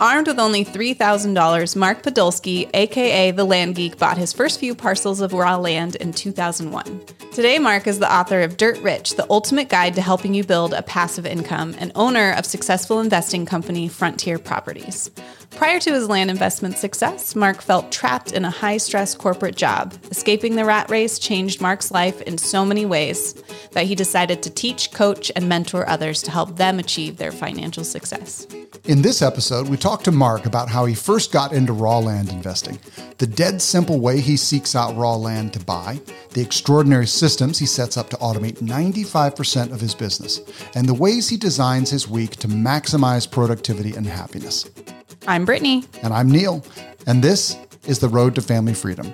Armed with only $3,000, Mark Podolsky, aka The Land Geek, bought his first few parcels of raw land in 2001. Today, Mark is the author of Dirt Rich, the ultimate guide to helping you build a passive income, and owner of successful investing company Frontier Properties. Prior to his land investment success, Mark felt trapped in a high stress corporate job. Escaping the rat race changed Mark's life in so many ways that he decided to teach, coach, and mentor others to help them achieve their financial success. In this episode, we talk to Mark about how he first got into raw land investing, the dead simple way he seeks out raw land to buy, the extraordinary systems he sets up to automate 95% of his business, and the ways he designs his week to maximize productivity and happiness. I'm Brittany. And I'm Neil. And this is The Road to Family Freedom.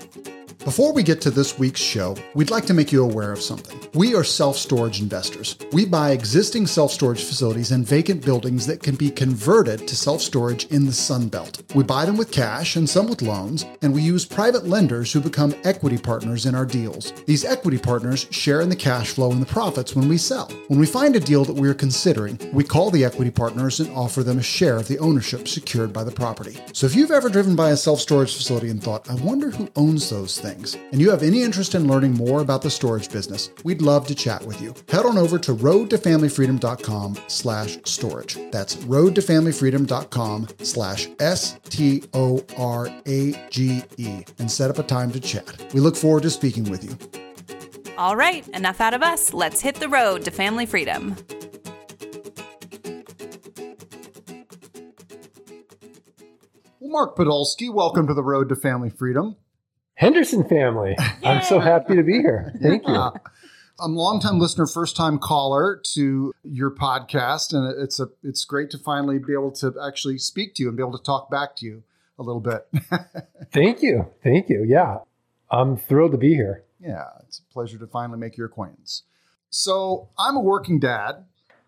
Before we get to this week's show, we'd like to make you aware of something. We are self storage investors. We buy existing self storage facilities and vacant buildings that can be converted to self storage in the Sun Belt. We buy them with cash and some with loans, and we use private lenders who become equity partners in our deals. These equity partners share in the cash flow and the profits when we sell. When we find a deal that we are considering, we call the equity partners and offer them a share of the ownership secured by the property. So if you've ever driven by a self storage facility and thought, I wonder who owns those things, things, and you have any interest in learning more about the storage business, we'd love to chat with you. Head on over to roadtofamilyfreedom.com slash storage. That's roadtofamilyfreedom.com slash S-T-O-R-A-G-E and set up a time to chat. We look forward to speaking with you. All right, enough out of us. Let's hit the road to family freedom. Well, Mark Podolsky, welcome to the Road to Family Freedom. Henderson family. I'm so happy to be here. Thank you. I'm a longtime listener, first time caller to your podcast, and it's a it's great to finally be able to actually speak to you and be able to talk back to you a little bit. Thank you. Thank you. Yeah. I'm thrilled to be here. Yeah, it's a pleasure to finally make your acquaintance. So, I'm a working dad,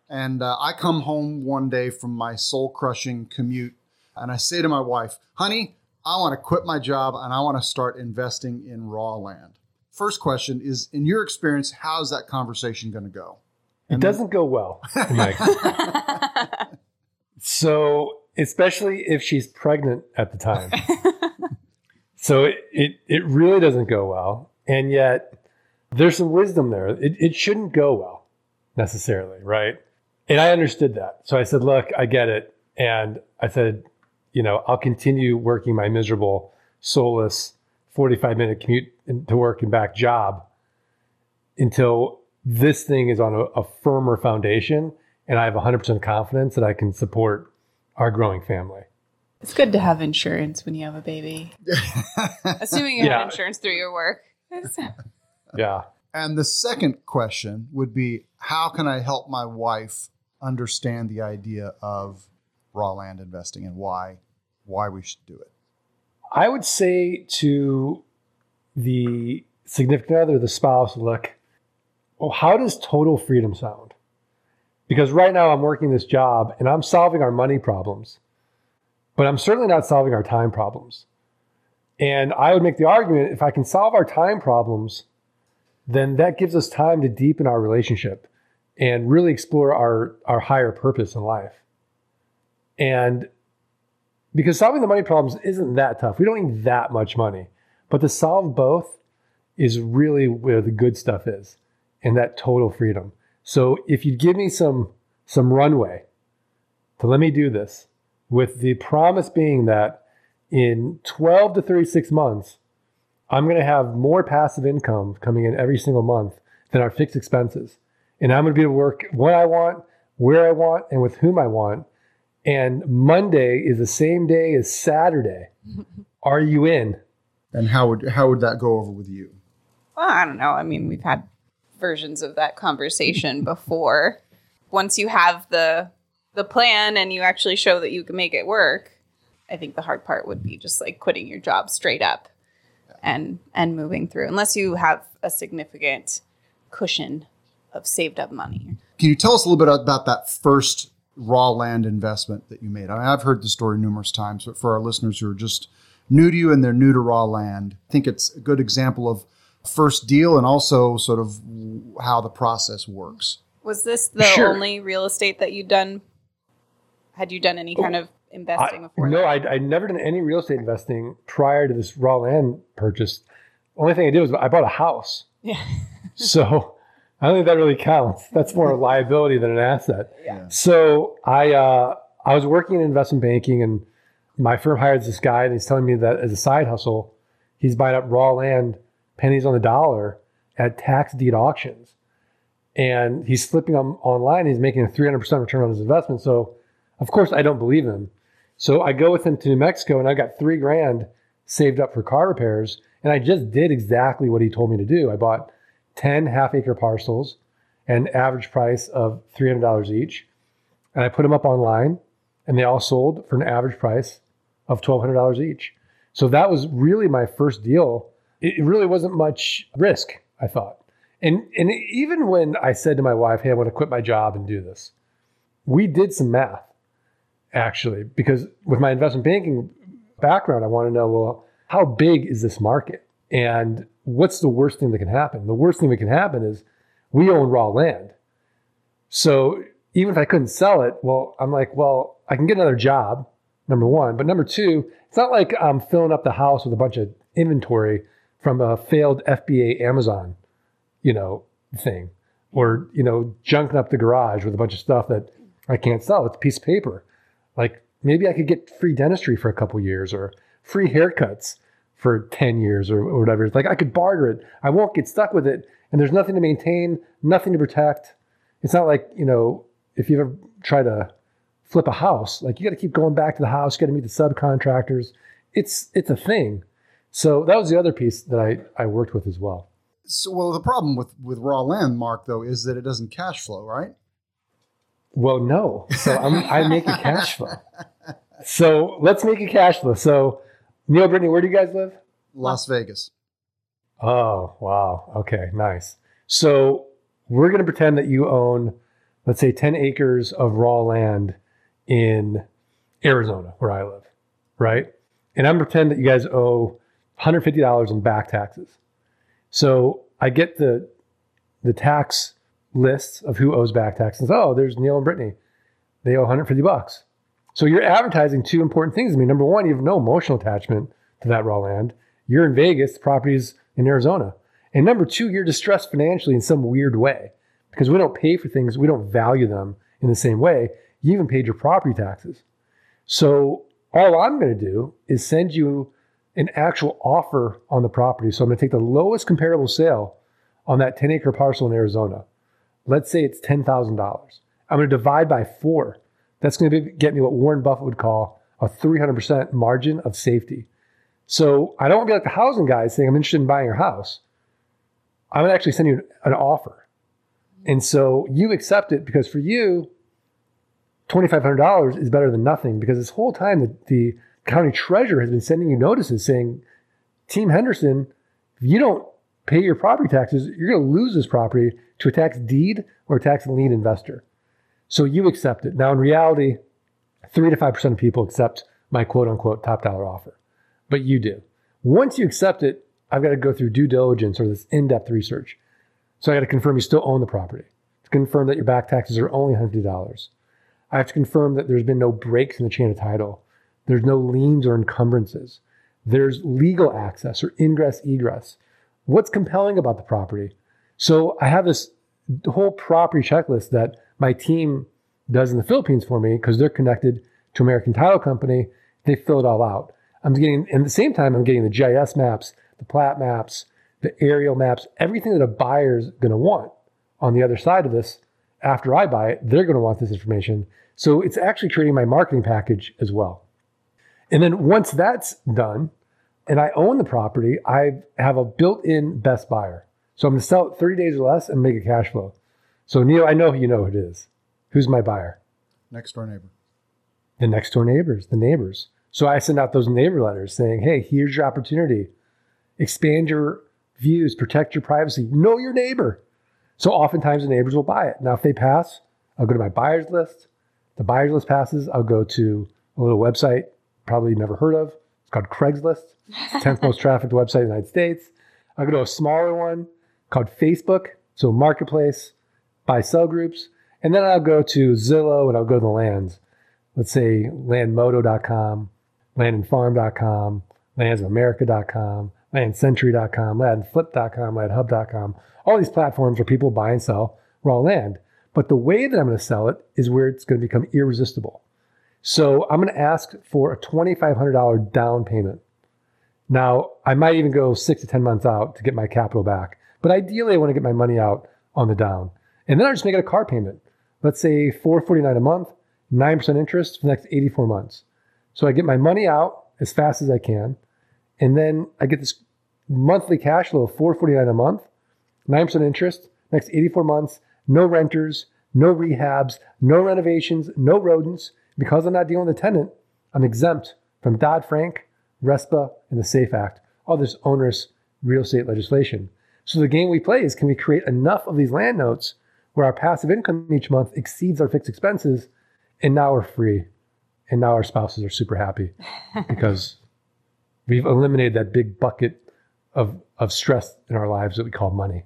and uh, I come home one day from my soul crushing commute, and I say to my wife, honey, I want to quit my job and I want to start investing in raw land. First question is in your experience, how's that conversation going to go? And it doesn't go well. so, especially if she's pregnant at the time. so, it, it, it, really doesn't go well. And yet, there's some wisdom there. It, it shouldn't go well necessarily, right? And I understood that. So I said, look, I get it. And I said, you know, I'll continue working my miserable, soulless 45 minute commute to work and back job until this thing is on a, a firmer foundation and I have 100% confidence that I can support our growing family. It's good to have insurance when you have a baby. Assuming you yeah. have insurance through your work. yeah. And the second question would be how can I help my wife understand the idea of raw land investing and why why we should do it? I would say to the significant other, the spouse, look, well, how does total freedom sound? Because right now I'm working this job and I'm solving our money problems, but I'm certainly not solving our time problems. And I would make the argument if I can solve our time problems, then that gives us time to deepen our relationship and really explore our, our higher purpose in life. And because solving the money problems isn't that tough. We don't need that much money. But to solve both is really where the good stuff is and that total freedom. So if you'd give me some some runway to let me do this with the promise being that in 12 to 36 months I'm going to have more passive income coming in every single month than our fixed expenses. And I'm going to be able to work when I want, where I want, and with whom I want and Monday is the same day as Saturday. Are you in? And how would how would that go over with you? Well, I don't know. I mean, we've had versions of that conversation before. Once you have the the plan and you actually show that you can make it work, I think the hard part would be just like quitting your job straight up and and moving through unless you have a significant cushion of saved up money. Can you tell us a little bit about that first raw land investment that you made? I have heard the story numerous times, but for our listeners who are just new to you and they're new to raw land, I think it's a good example of first deal and also sort of how the process works. Was this the sure. only real estate that you'd done? Had you done any kind of investing I, before? no, that? I I never done any real estate investing prior to this raw land purchase. Only thing I did was I bought a house. Yeah. So I don't think that really counts. That's more a liability than an asset. Yeah. So I uh, I was working in investment banking, and my firm hired this guy, and he's telling me that as a side hustle, he's buying up raw land, pennies on the dollar, at tax deed auctions, and he's flipping them online. He's making a three hundred percent return on his investment. So, of course, I don't believe him. So I go with him to New Mexico, and I got three grand saved up for car repairs, and I just did exactly what he told me to do. I bought 10 half acre parcels and average price of $300 each. And I put them up online and they all sold for an average price of $1,200 each. So that was really my first deal. It really wasn't much risk, I thought. And, and even when I said to my wife, hey, I want to quit my job and do this, we did some math actually, because with my investment banking background, I want to know, well, how big is this market? And what's the worst thing that can happen? The worst thing that can happen is we own raw land. So even if I couldn't sell it, well, I'm like, well, I can get another job, number one. But number two, it's not like I'm filling up the house with a bunch of inventory from a failed FBA Amazon, you know, thing. Or, you know, junking up the garage with a bunch of stuff that I can't sell. It's a piece of paper. Like maybe I could get free dentistry for a couple years or free haircuts for 10 years or, or whatever. It's like I could barter it. I won't get stuck with it. And there's nothing to maintain, nothing to protect. It's not like, you know, if you ever try to flip a house, like you got to keep going back to the house, you got to meet the subcontractors. It's it's a thing. So that was the other piece that I, I worked with as well. So, well, the problem with with raw land, Mark, though, is that it doesn't cash flow, right? Well, no. So I'm, I make a cash flow. So let's make a cash flow. So Neil, Brittany, where do you guys live? Las Vegas. Oh, wow. Okay, nice. So we're going to pretend that you own, let's say, 10 acres of raw land in Arizona, where I live, right? And I'm pretend that you guys owe $150 in back taxes. So I get the the tax list of who owes back taxes. Oh, there's Neil and Brittany. They owe 150 bucks. So you're advertising two important things. I mean, number one, you have no emotional attachment to that raw land. You're in Vegas, the property's in Arizona. And number two, you're distressed financially in some weird way because we don't pay for things, we don't value them in the same way. You even paid your property taxes. So all I'm going to do is send you an actual offer on the property. So I'm going to take the lowest comparable sale on that 10 acre parcel in Arizona. Let's say it's $10,000. I'm going to divide by four. That's going to be, get me what Warren Buffett would call a 300% margin of safety. So I don't want to be like the housing guys saying, I'm interested in buying your house. I'm going to actually send you an offer. And so you accept it because for you, $2,500 is better than nothing because this whole time the, the county treasurer has been sending you notices saying, Team Henderson, if you don't pay your property taxes, you're going to lose this property to a tax deed or a tax lien investor. So you accept it. Now, in reality, three to 5% of people accept my quote unquote top dollar offer, but you do. Once you accept it, I've got to go through due diligence or this in depth research. So I got to confirm you still own the property, to confirm that your back taxes are only $100. I have to confirm that there's been no breaks in the chain of title. There's no liens or encumbrances. There's legal access or ingress egress. What's compelling about the property? So I have this whole property checklist that my team does in the Philippines for me because they're connected to American Title Company. They fill it all out. I'm getting, and at the same time, I'm getting the GIS maps, the plat maps, the aerial maps, everything that a buyer's going to want on the other side of this. After I buy it, they're going to want this information. So it's actually creating my marketing package as well. And then once that's done and I own the property, I have a built in best buyer. So I'm going to sell it 30 days or less and make a cash flow. So, Neil, I know you know who it is. Who's my buyer? Next door neighbor. The next door neighbors, the neighbors. So I send out those neighbor letters saying, hey, here's your opportunity. Expand your views, protect your privacy, know your neighbor. So oftentimes the neighbors will buy it. Now, if they pass, I'll go to my buyer's list. The buyer's list passes, I'll go to a little website, probably never heard of. It's called Craigslist. It's 10th most trafficked website in the United States. I'll go to a smaller one called Facebook, so Marketplace, buy sell groups. And then I'll go to Zillow and I'll go to the lands. let's say landmodo.com, landandfarm.com, landsamerica.com, landcentury.com, landflip.com, landhub.com. All these platforms where people buy and sell raw land. But the way that I'm going to sell it is where it's going to become irresistible. So I'm going to ask for a $2,500 down payment. Now, I might even go six to 10 months out to get my capital back. But ideally, I want to get my money out on the down. And then I'll just make it a car payment. Let's say 449 a month, 9% interest for the next 84 months. So I get my money out as fast as I can. And then I get this monthly cash flow of 449 a month, 9% interest, next 84 months, no renters, no rehabs, no renovations, no rodents. Because I'm not dealing with a tenant, I'm exempt from Dodd Frank, RESPA, and the SAFE Act, all this onerous real estate legislation. So the game we play is can we create enough of these land notes where our passive income each month exceeds our fixed expenses, and now we're free. And now our spouses are super happy because we've eliminated that big bucket of, of stress in our lives that we call money.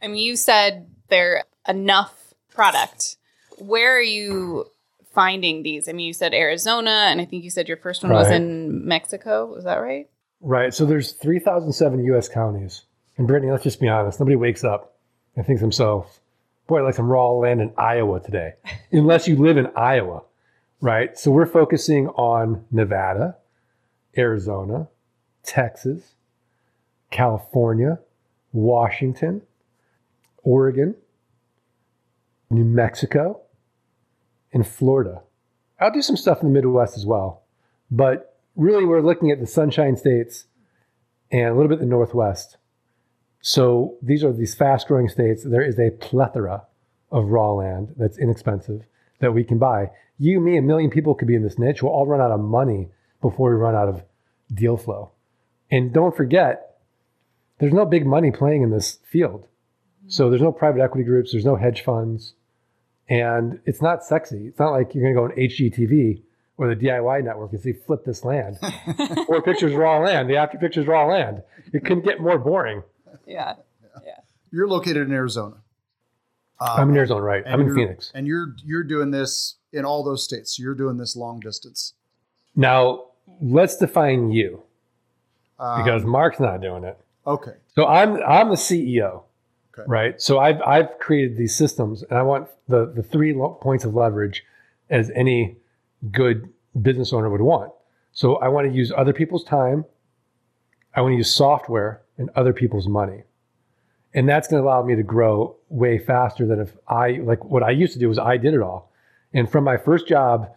I mean, you said there enough product. Where are you finding these? I mean, you said Arizona, and I think you said your first one was in Mexico. Was that right? Right. So there's 3,007 U.S. counties. And Brittany, let's just be honest. Nobody wakes up and thinks themselves, boy, like some raw land in Iowa today, unless you live in Iowa, right? So we're focusing on Nevada, Arizona, Texas, California, Washington, Oregon, New Mexico, and Florida. I'll do some stuff in the Midwest as well. But really, we're looking at the Sunshine States and a little bit the Northwest. So these are these fast growing states. There is a plethora of raw land that's inexpensive that we can buy. You, me, a million people could be in this niche. We'll all run out of money before we run out of deal flow. And don't forget, there's no big money playing in this field. So there's no private equity groups, there's no hedge funds, and it's not sexy. It's not like you're going to go on HGTV or the DIY network and see flip this land. Four pictures raw land, the after pictures raw land. It couldn't get more boring. Yeah. Yeah. You're located in Arizona. Uh, I'm in Arizona, right? I'm in Phoenix. and you're you're doing this in all those states. So you're doing this long distance. Now, let's define you Um, because Mark's not doing it. okay, So I'm I'm the CEO, Okay. right? So I've I've created these systems, and I want the the three points of leverage as any good business owner would want. So I want to use other people's time. I want to use software and other people's money, and that's going to allow me to grow way faster than if I like what I used to do was I did it all, and from my first job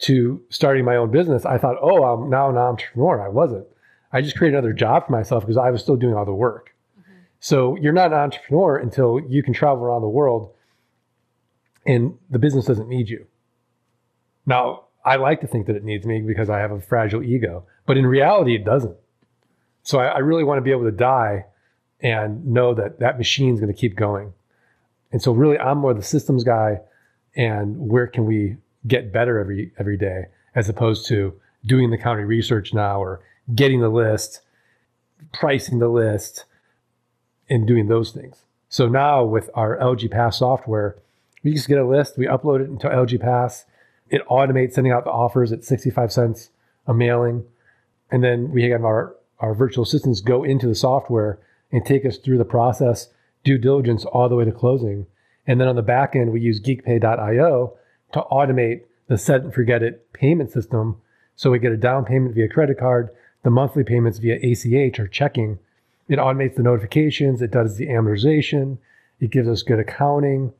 to starting my own business, I thought, oh, I'm now an entrepreneur. I wasn't. I just created another job for myself because I was still doing all the work. Mm-hmm. So you're not an entrepreneur until you can travel around the world and the business doesn't need you. Now, I like to think that it needs me because I have a fragile ego, but in reality, it doesn't. So I, I really want to be able to die and know that that machine's going to keep going. And so really, I'm more the systems guy and where can we get better every every day as opposed to doing the county research now or getting the list, pricing the list, and doing those things. So now with our LG Pass software, we just get a list, we upload it into LG Pass. It automates sending out the offers at 65 cents a mailing. And then we have our, our virtual assistants go into the software and take us through the process, due diligence all the way to closing. And then on the back end, we use geekpay.io to automate the set and forget it payment system. So we get a down payment via credit card, the monthly payments via ACH or checking. It automates the notifications, it does the amortization, it gives us good accounting,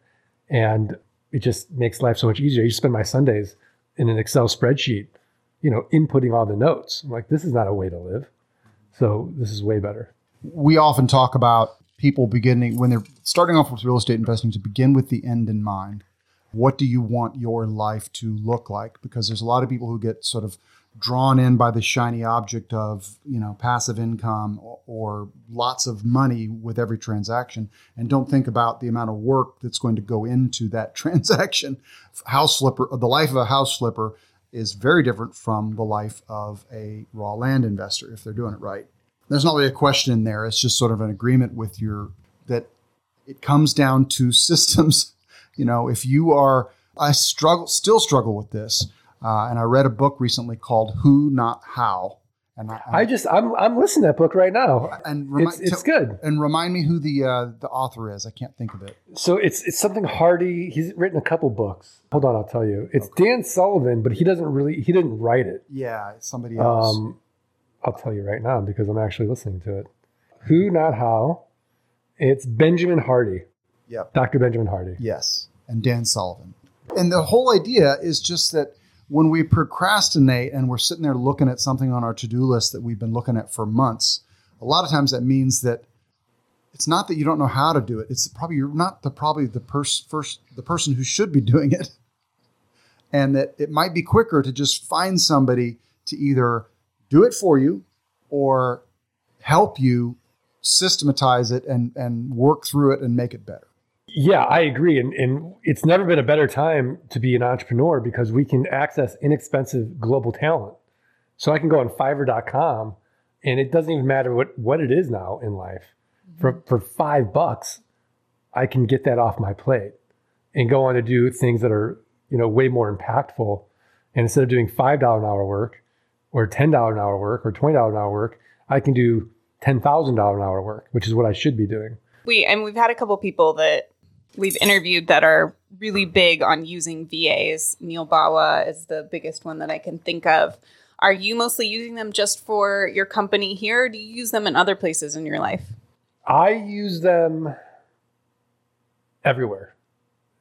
and it just makes life so much easier. You spend my Sundays in an Excel spreadsheet, you know, inputting all the notes. I'm like, this is not a way to live. So this is way better. we often talk about people beginning when they're starting off with real estate investing to begin with the end in mind. What do you want your life to look like? Because there's a lot of people who get sort of drawn in by the shiny object of you know passive income or, or lots of money with every transaction and don't think about the amount of work that's going to go into that transaction house flipper the life of a house flipper is very different from the life of a raw land investor if they're doing it right. There's not really a question in there. It's just sort of an agreement with your that it comes down to systems. You know if you are i struggle still struggle with this Uh, and I read a book recently called Who Not How. And I, I, just I'm I'm listening to that book right now. And remi- it's, it's good. And remind me who the uh, the author is. I can't think of it. So it's it's something Hardy. He's written a couple books. Hold on, I'll tell you. It's okay. Dan Sullivan, but he doesn't really he didn't write it. Yeah, somebody else. Um, I'll tell you right now because I'm actually listening to it. Who Not How. It's Benjamin Hardy. Yep. Dr. Benjamin Hardy. Yes, and Dan Sullivan. And the whole idea is just that when we procrastinate and we're sitting there looking at something on our to-do list that we've been looking at for months, a lot of times that means that it's not that you don't know how to do it. It's probably you're not the probably the pers- first the person who should be doing it. And that it might be quicker to just find somebody to either do it for you or help you systematize it and and work through it and make it better. Yeah, I agree. And, and it's never been a better time to be an entrepreneur because we can access inexpensive global talent. So I can go on fiverr.com and it doesn't even matter what, what it is now in life. Mm-hmm. For, for five bucks, I can get that off my plate and go on to do things that are, you know, way more impactful. And instead of doing $5 an hour work or $10 an hour work or $20 an hour work, I can do $10,000 an hour work, which is what I should be doing. We, and we've had a couple people that we've interviewed that are really big on using VAs. Neal Bawa is the biggest one that I can think of. Are you mostly using them just for your company here, or do you use them in other places in your life? I use them everywhere.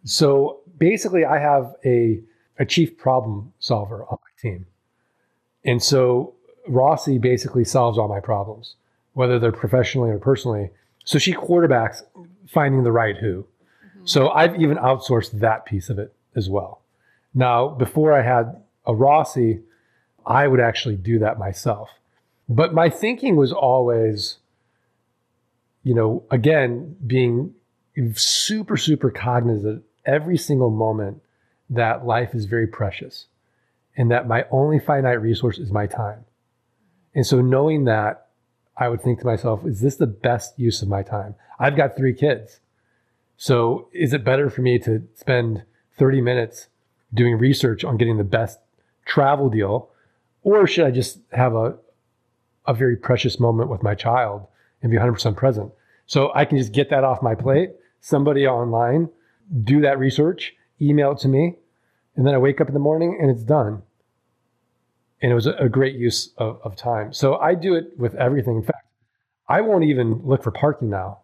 So basically, I have a, a chief problem solver on my team. And so Rossi basically solves all my problems, whether they're professionally or personally. So she quarterbacks finding the right who. So I've even outsourced that piece of it as well. Now, before I had a Rossi, I would actually do that myself. But my thinking was always, you know, again, being super, super cognizant every single moment that life is very precious and that my only finite resource is my time. And so knowing that, I would think to myself, is this the best use of my time? I've got three kids. So is it better for me to spend 30 minutes doing research on getting the best travel deal? Or should I just have a, a very precious moment with my child and be 100% present? So I can just get that off my plate, somebody online, do that research, email it to me, and then I wake up in the morning and it's done. And it was a, great use of, of time. So I do it with everything. In fact, I won't even look for parking now.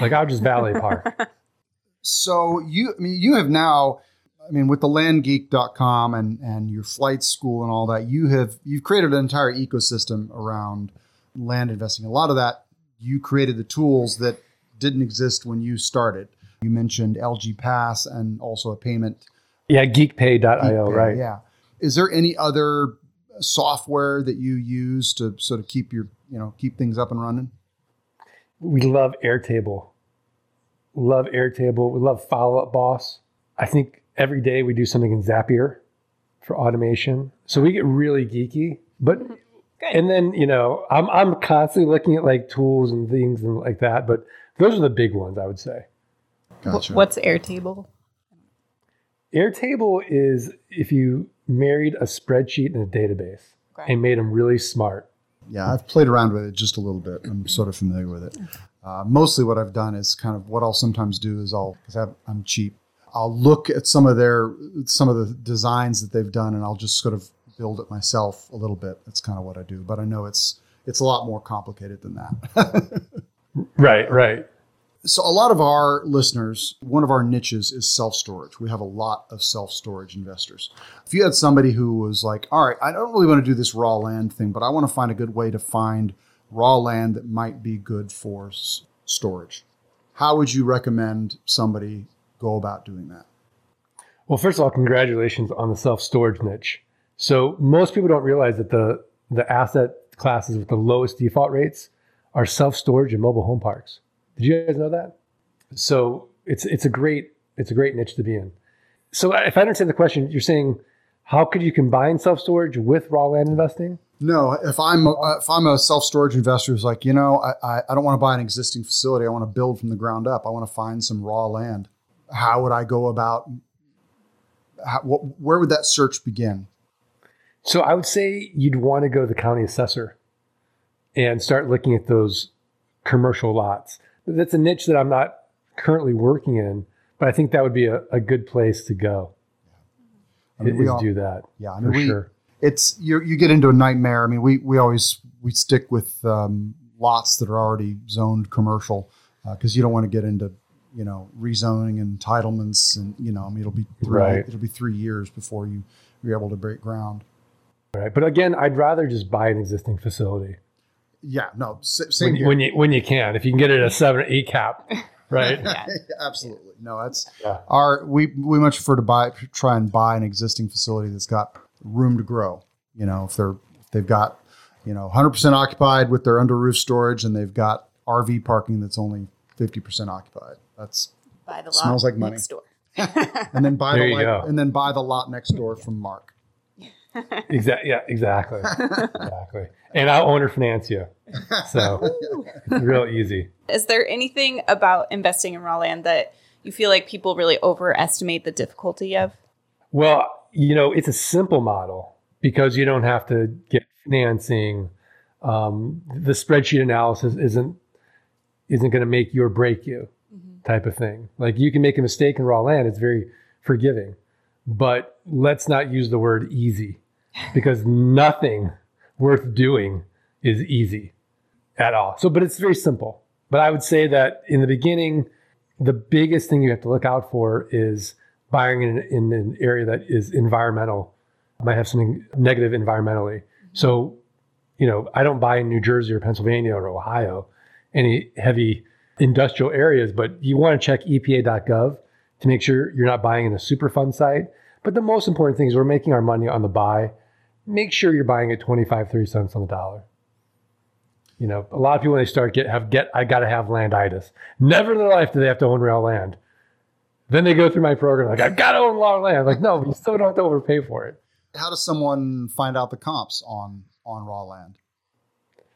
Like I'll just valet park. So you, I mean, you have now, I mean, with the landgeek.com and, and your flight school and all that, you have, you've created an entire ecosystem around land investing. A lot of that, you created the tools that didn't exist when you started. You mentioned LG Pass and also a payment. Yeah, geekpay.io, Geekpay, right. Yeah. Is there any other software that you use to sort of keep your, you know, keep things up and running? We love Airtable love Airtable. We love Follow Up Boss. I think every day we do something in Zapier for automation. So we get really geeky. But. Good. and then you know I'm I'm constantly looking at like tools and things and like that. But those are the big ones I would say. Gotcha. What's Airtable? Airtable is if you married a spreadsheet and a database okay. and made them really smart. Yeah, I've played around with it just a little bit. I'm sort of familiar with it. Uh, mostly what I've done is kind of what I'll sometimes do is I'll, because I'm cheap, I'll look at some of their, some of the designs that they've done and I'll just sort of build it myself a little bit. That's kind of what I do. But I know it's, it's a lot more complicated than that. right, right. So, a lot of our listeners, one of our niches is self storage. We have a lot of self storage investors. If you had somebody who was like, all right, I don't really want to do this raw land thing, but I want to find a good way to find raw land that might be good for storage. How would you recommend somebody go about doing that? Well, first of all, congratulations on the self storage niche. So most people don't realize that the the asset classes with the lowest default rates are self storage and mobile home parks. Did you guys know that? So it's it's a great it's a great niche to be in. So if I understand the question, you're saying how could you combine self storage with raw land investing? No, if I'm a, if I'm a self storage investor who's like, you know, I, I don't want to buy an existing facility. I want to build from the ground up. I want to find some raw land. How would I go about? How, what, where would that search begin? So I would say you'd want to go to the county assessor and start looking at those commercial lots. That's a niche that I'm not currently working in, but I think that would be a, a good place to go. I mean, we all- do that. Yeah, I mean, for we, sure. It's you. You get into a nightmare. I mean, we we always we stick with um, lots that are already zoned commercial because you don't want to get into you know rezoning and entitlements and you know I mean it'll be three, Right. it'll be three years before you you're able to break ground. Right. But again, I'd rather just buy an existing facility Yeah, no, s- same when, here. when you when you can. If you can get it at a seven or eight cap, right? Absolutely, no. That's Yeah. our we we much prefer to buy try and buy an existing facility that's got room to grow. You know, if they're if they've got you know 100 percent occupied with their under roof storage, and they've got RV parking that's only 50 percent occupied. That's Buy the Smells lot like money. next door. and then buy There the you light, go. and then buy the lot next door from Mark. Exactly. Yeah. Exactly. exactly. And I'll owner finance you, so it's real easy. Is there anything about investing in raw land that you feel like people really overestimate the difficulty of? Well, you know, it's a simple model because you don't have to get financing. Um, the spreadsheet analysis isn't isn't going to make you or break you, type of thing. Like you can make a mistake in raw land; it's very forgiving. But let's not use the word easy because nothing worth doing is easy at all. So, but it's very simple. But I would say that in the beginning, the biggest thing you have to look out for is buying in, in an area that is environmental, might have something negative environmentally. Mm-hmm. So, you know, I don't buy in New Jersey or Pennsylvania or Ohio, any heavy industrial areas, but you want to check EPA.gov to make sure you're not buying in a Superfund site. But the most important thing is we're making our money on the buy. Make sure you're buying at 25, 30 cents on the dollar. You know, a lot of people when they start get have get I gotta have landitis. Never in their life do they have to own real land. Then they go through my program like I've got to own raw land. Like no, you still don't have to overpay for it. How does someone find out the comps on on raw land?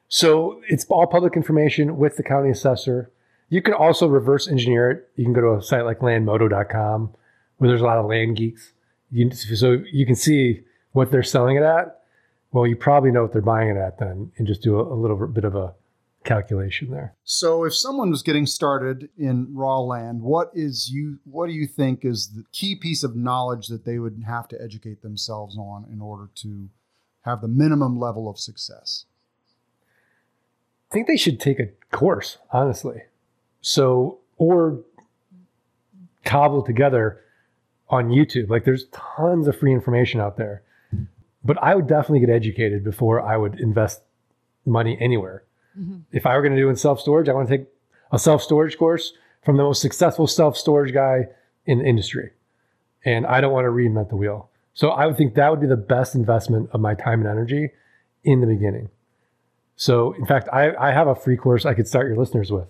So it's all public information with the county assessor. You can also reverse engineer it. You can go to a site like landmodo.com where there's a lot of land geeks. You, so you can see what they're selling it at. Well, you probably know what they're buying it at then and just do a, a little bit of a calculation there. So, if someone was getting started in raw land, what is you? What do you think is the key piece of knowledge that they would have to educate themselves on in order to have the minimum level of success? I think they should take a course, honestly. So, or cobble together on YouTube. Like, there's tons of free information out there. But I would definitely get educated before I would invest money anywhere. If I were going to do in self storage, I want to take a self storage course from the most successful self storage guy in the industry. And I don't want to reinvent the wheel. So, I would think that would be the best investment of my time and energy in the beginning. So, in fact, I, I have a free course I could start your listeners with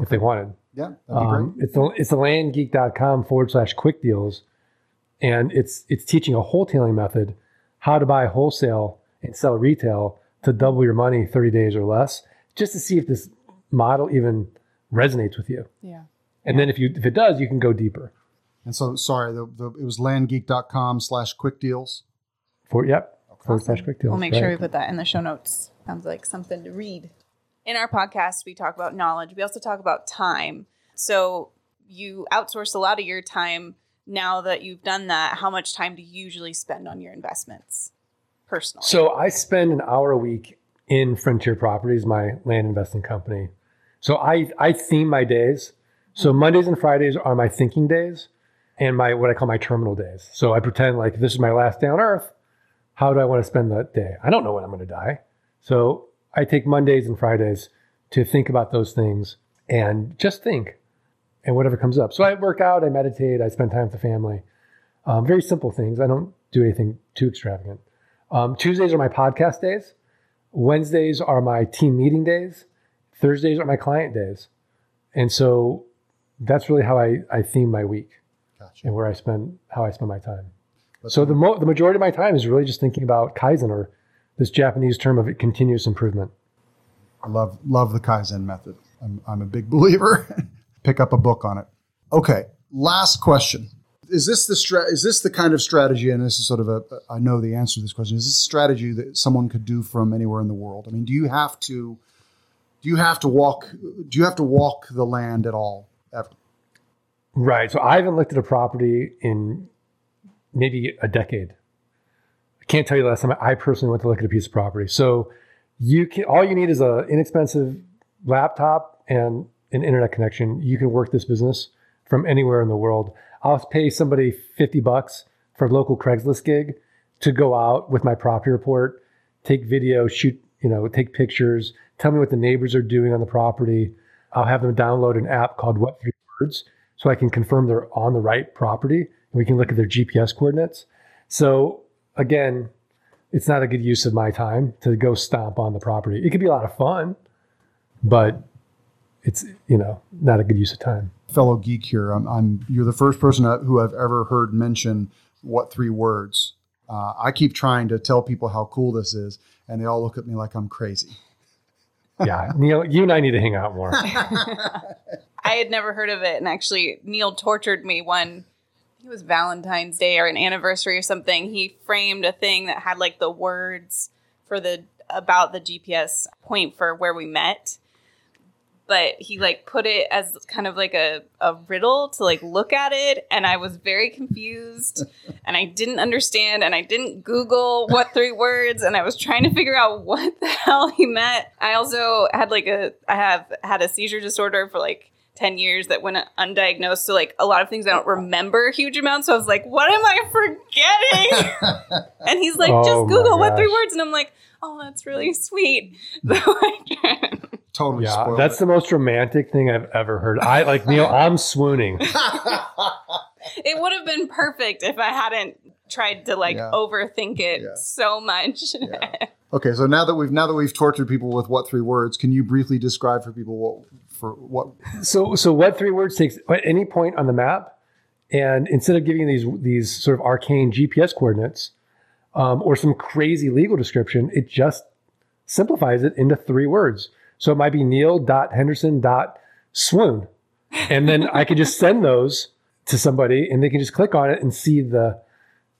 if they wanted. Yeah, that'd be great. Um, it's the it's the landgeek.com forward slash quick deals. And it's it's teaching a wholesaling method, how to buy wholesale and sell retail to double your money 30 days or less, just to see if this model even resonates with you. Yeah. And then if you if it does, you can go deeper. And so, sorry, the, the, it was landgeek.com slash quick deals. For yep. Forward slash quick deals. We'll make sure we put that in the show notes. Sounds like something to read. In our podcast, we talk about knowledge. We also talk about time. So you outsource a lot of your time. Now that you've done that, how much time do you usually spend on your investments personally? So I spend an hour a week in Frontier Properties, my land investing company. So I I theme my days. So Mondays and Fridays are my thinking days and my what I call my terminal days. So I pretend like this is my last day on earth. How do I want to spend that day? I don't know when I'm going to die. So I take Mondays and Fridays to think about those things and just think and whatever comes up. So I work out, I meditate, I spend time with the family. Um, very simple things. I don't do anything too extravagant. Um, Tuesdays are my podcast days. Wednesdays are my team meeting days. Thursdays are my client days. And so that's really how I, I theme my week Gotcha. and where I spend, how I spend my time. So the, mo- the majority of my time is really just thinking about Kaizen or this Japanese term of continuous improvement. I love love the Kaizen method. I'm, I'm a big believer. Pick up a book on it. Okay, last question. Is this the stra- is this the kind of strategy and this is sort of a I know the answer to this question is this a strategy that someone could do from anywhere in the world I mean do you have to do you have to walk do you have to walk the land at all ever Right. So I haven't looked at a property in maybe a decade. I can't tell you the last time I personally went to look at a piece of property. So you can all you need is an inexpensive laptop and an internet connection. You can work this business from anywhere in the world. I'll pay somebody 50 bucks for a local Craigslist gig to go out with my property report, take video, shoot, you know, take pictures, tell me what the neighbors are doing on the property. I'll have them download an app called What Three Words so I can confirm they're on the right property and we can look at their GPS coordinates. So again, it's not a good use of my time to go stomp on the property. It could be a lot of fun, but it's you know not a good use of time. Fellow geek here I'm, I'm you're the first person who I've ever heard mention what three words uh, I keep trying to tell people how cool this is and they all look at me like I'm crazy Yeah, Neil, you and I need to hang out more. I had never heard of it, and actually, Neil tortured me one. It was Valentine's Day or an anniversary or something. He framed a thing that had like the words for the about the GPS point for where we met, but he like put it as kind of like a, a riddle to like look at it, and I was very confused, and I didn't understand, and I didn't Google what three words, and I was trying to figure out what the hell he meant. I also had like a I have had a seizure disorder for like 10 years that went undiagnosed. So, like, a lot of things I don't remember huge amounts. So, I was like, what am I forgetting? and he's like, Oh just my Google what three words. And I'm like, oh, that's really sweet. So, I- totally Yeah, spoiled that's it. the most romantic thing I've ever heard. I like Neil. I'm swooning. it would have been perfect if I hadn't tried to like Yeah. overthink it Yeah. so much. Yeah. Okay, so now that we've now that we've tortured people with what three words, can you briefly describe for people what for what So, so what three words takes at any point on the map, and instead of giving these these sort of arcane GPS coordinates um, or some crazy legal description, it just simplifies it into three words. So it might be Neil dot Henderson dot swoon, and then I could just send those to somebody, and they can just click on it and see the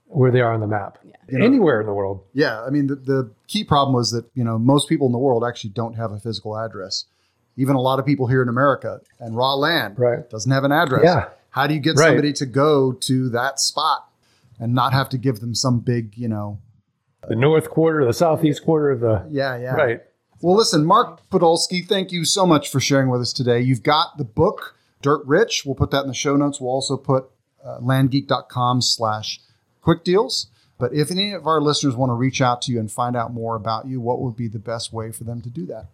where they are on the map You know- anywhere in the world. Yeah, I mean the, the key problem was that you know most people in the world actually don't have a physical address. Even a lot of people here in America and raw land Right. doesn't have an address. Yeah. How do you get Right. somebody to go to that spot and not have to give them some big you know? The north quarter, the southeast quarter, the Yeah, yeah. right. Well, listen, Mark Podolsky, thank you so much for sharing with us today. You've got the book Dirt Rich. We'll put that in the show notes. We'll also put uh, landgeek.com slash quick deals. But if any of our listeners want to reach out to you and find out more about you, what would be the best way for them to do that?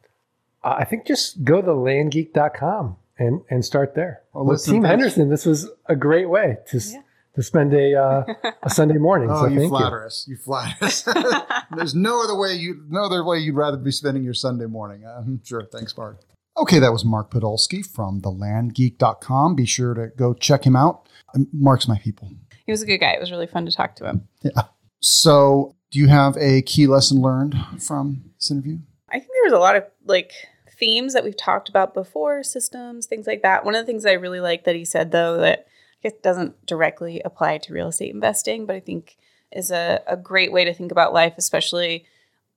Uh, I think just go to landgeek.com and and start there. Well, With listen, Team thanks. Henderson, this was a great way to s to spend a uh, a Sunday morning. Oh, so you thank flatter us. You flatter us. There's no other way you no other way you'd rather be spending your Sunday morning. I'm sure. Thanks, Mark. Okay, that was Mark Podolsky from thelandgeek.com. Be sure to go check him out. Um, Mark's my people. he was a good guy. It was really fun to talk to him. Yeah. So, do you have a key lesson learned from this interview? I think there was a lot of like themes that we've talked about before, systems, things like that. One of the things I really like that he said though that I guess doesn't directly apply to real estate investing, but I think is a, a great way to think about life, especially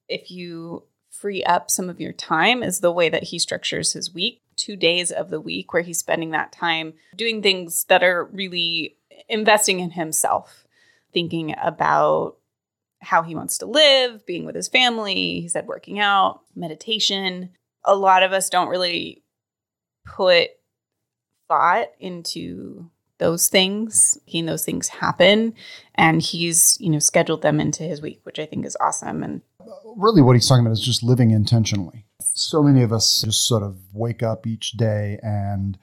if you free up some of your time, is the way that he structures his week. Two days of the week where he's spending that time doing things that are really investing in himself, thinking about how he wants to live, being with his family. He said working out, meditation. A lot of us don't really put thought into those things, making those things happen. And he's, you know, scheduled them into his week, which I think is awesome. And Really, what he's talking about is just living intentionally. So many of us just sort of wake up each day and,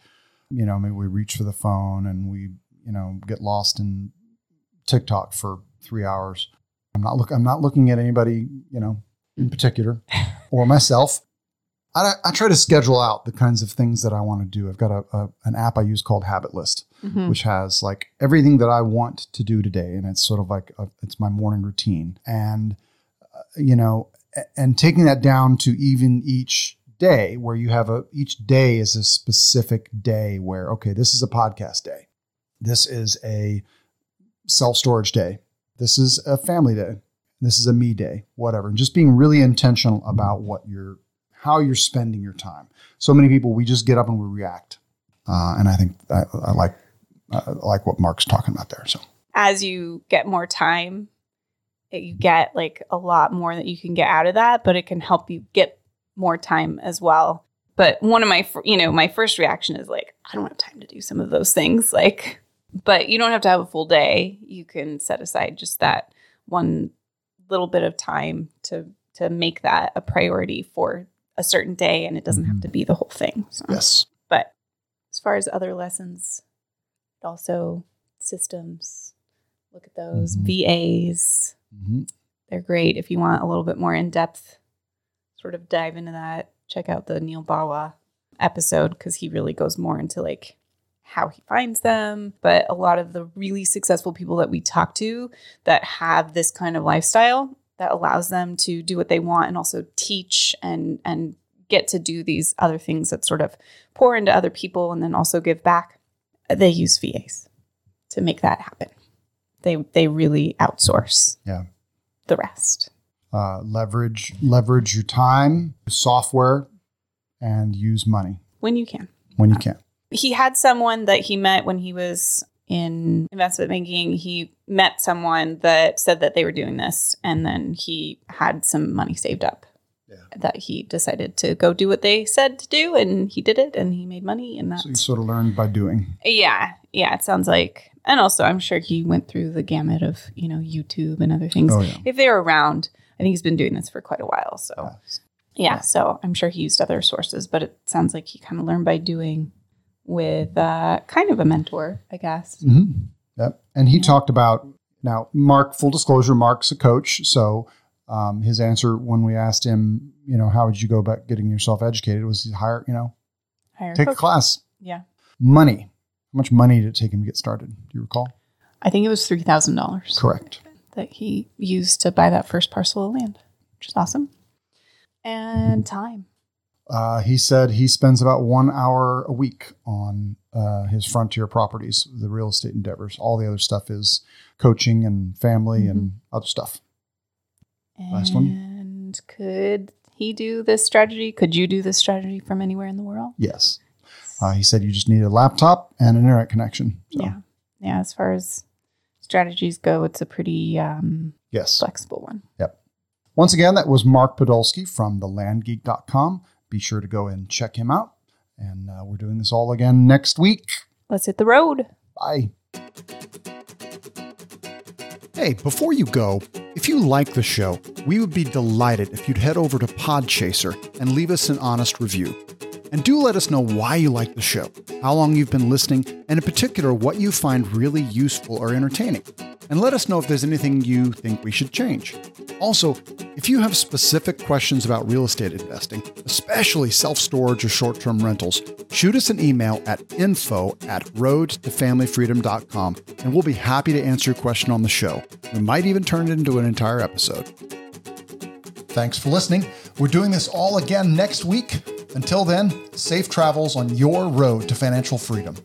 you know, maybe we reach for the phone and we, you know, get lost in TikTok for three hours. I'm not look. I'm not looking at anybody, you know, in particular, or myself. I, I try to schedule out the kinds of things that I want to do. I've got a, a an app I use called Habit List, which has like everything that I want to do today, and it's sort of like a, it's my morning routine. And uh, you know, and taking that down to even each day, where you have a each day is a specific day where okay, this is a podcast day, this is a self storage day. This is a family day. This is a me day, whatever. And just being really intentional about what you're, how you're spending your time. So many people, we just get up and we react. Uh, and I think I, I like, I like what Mark's talking about there. So As you get more time, you get like a lot more that you can get out of that, but it can help you get more time as well. But one of my, you know, my first reaction is like, I don't have time to do some of those things. Like, but you don't have to have a full day. You can set aside just that one little bit of time to to make that a priority for a certain day, and it doesn't have to be the whole thing. So. yes, But as far as other lessons, also systems, look at those Mhm. VAs. Mhm. They're great if you want a little bit more in depth, sort of dive into that. Check out the Neal Bawa episode because he really goes more into like how he finds them. But a lot of the really successful people that we talk to that have this kind of lifestyle that allows them to do what they want and also teach and and get to do these other things that sort of pour into other people and then also give back. They use VAs to make that happen. They they really outsource Yeah. the rest. uh, leverage leverage your time, software, and use money when you can. when you can. He had someone that he met when he was in investment banking. He met someone that said that they were doing this, and then he had some money saved up. Yeah. That he decided to go do what they said to do, and he did it, and he made money, and that's So you sort of learned by doing. yeah, yeah. It sounds like, and also I'm sure he went through the gamut of you know YouTube and other things. Oh yeah. If they're around, I think he's been doing this for quite a while, so. Yeah. Yeah, so I'm sure he used other sources, but it sounds like he kind of learned by doing with uh, kind of a mentor, I guess. Mhm. Yep. And he talked about now, Mark, full disclosure, Mark's a coach. So um, his answer when we asked him, you know, how would you go about getting yourself educated was he hire, you know, Hire take a coach. class. Yeah, Money. How much money did it take him to get started? Do you recall? I think it was three thousand dollars Correct. that he used to buy that first parcel of land, which is awesome. And time. Uh, he said he spends about one hour a week on uh, his frontier properties, the real estate endeavors. All the other stuff is coaching and family and other stuff. Last one. And could he do this strategy? Could you do this strategy from anywhere in the world? Yes. Uh, he said you just need a laptop and an internet connection. So, Yeah, yeah. As far as strategies go, it's a pretty um, Yes. flexible one. Yep. Once again, that was Mark Podolsky from thelandgeek.com. Be sure to go and check him out. And uh, we're doing this all again next week. Let's hit the road. Bye. Hey, before you go, if you like the show, we would be delighted if you'd head over to Podchaser and leave us an honest review. And do let us know why you like the show, how long you've been listening, and in particular, what you find really useful or entertaining. And let us know if there's anything you think we should change. Also, if you have specific questions about real estate investing, especially self storage or short term rentals, shoot us an email at info at roadtofamilyfreedom.com and we'll be happy to answer your question on the show. We might even turn it into an entire episode. Thanks for listening. We're doing this all again next week. Until then, safe travels on your road to financial freedom.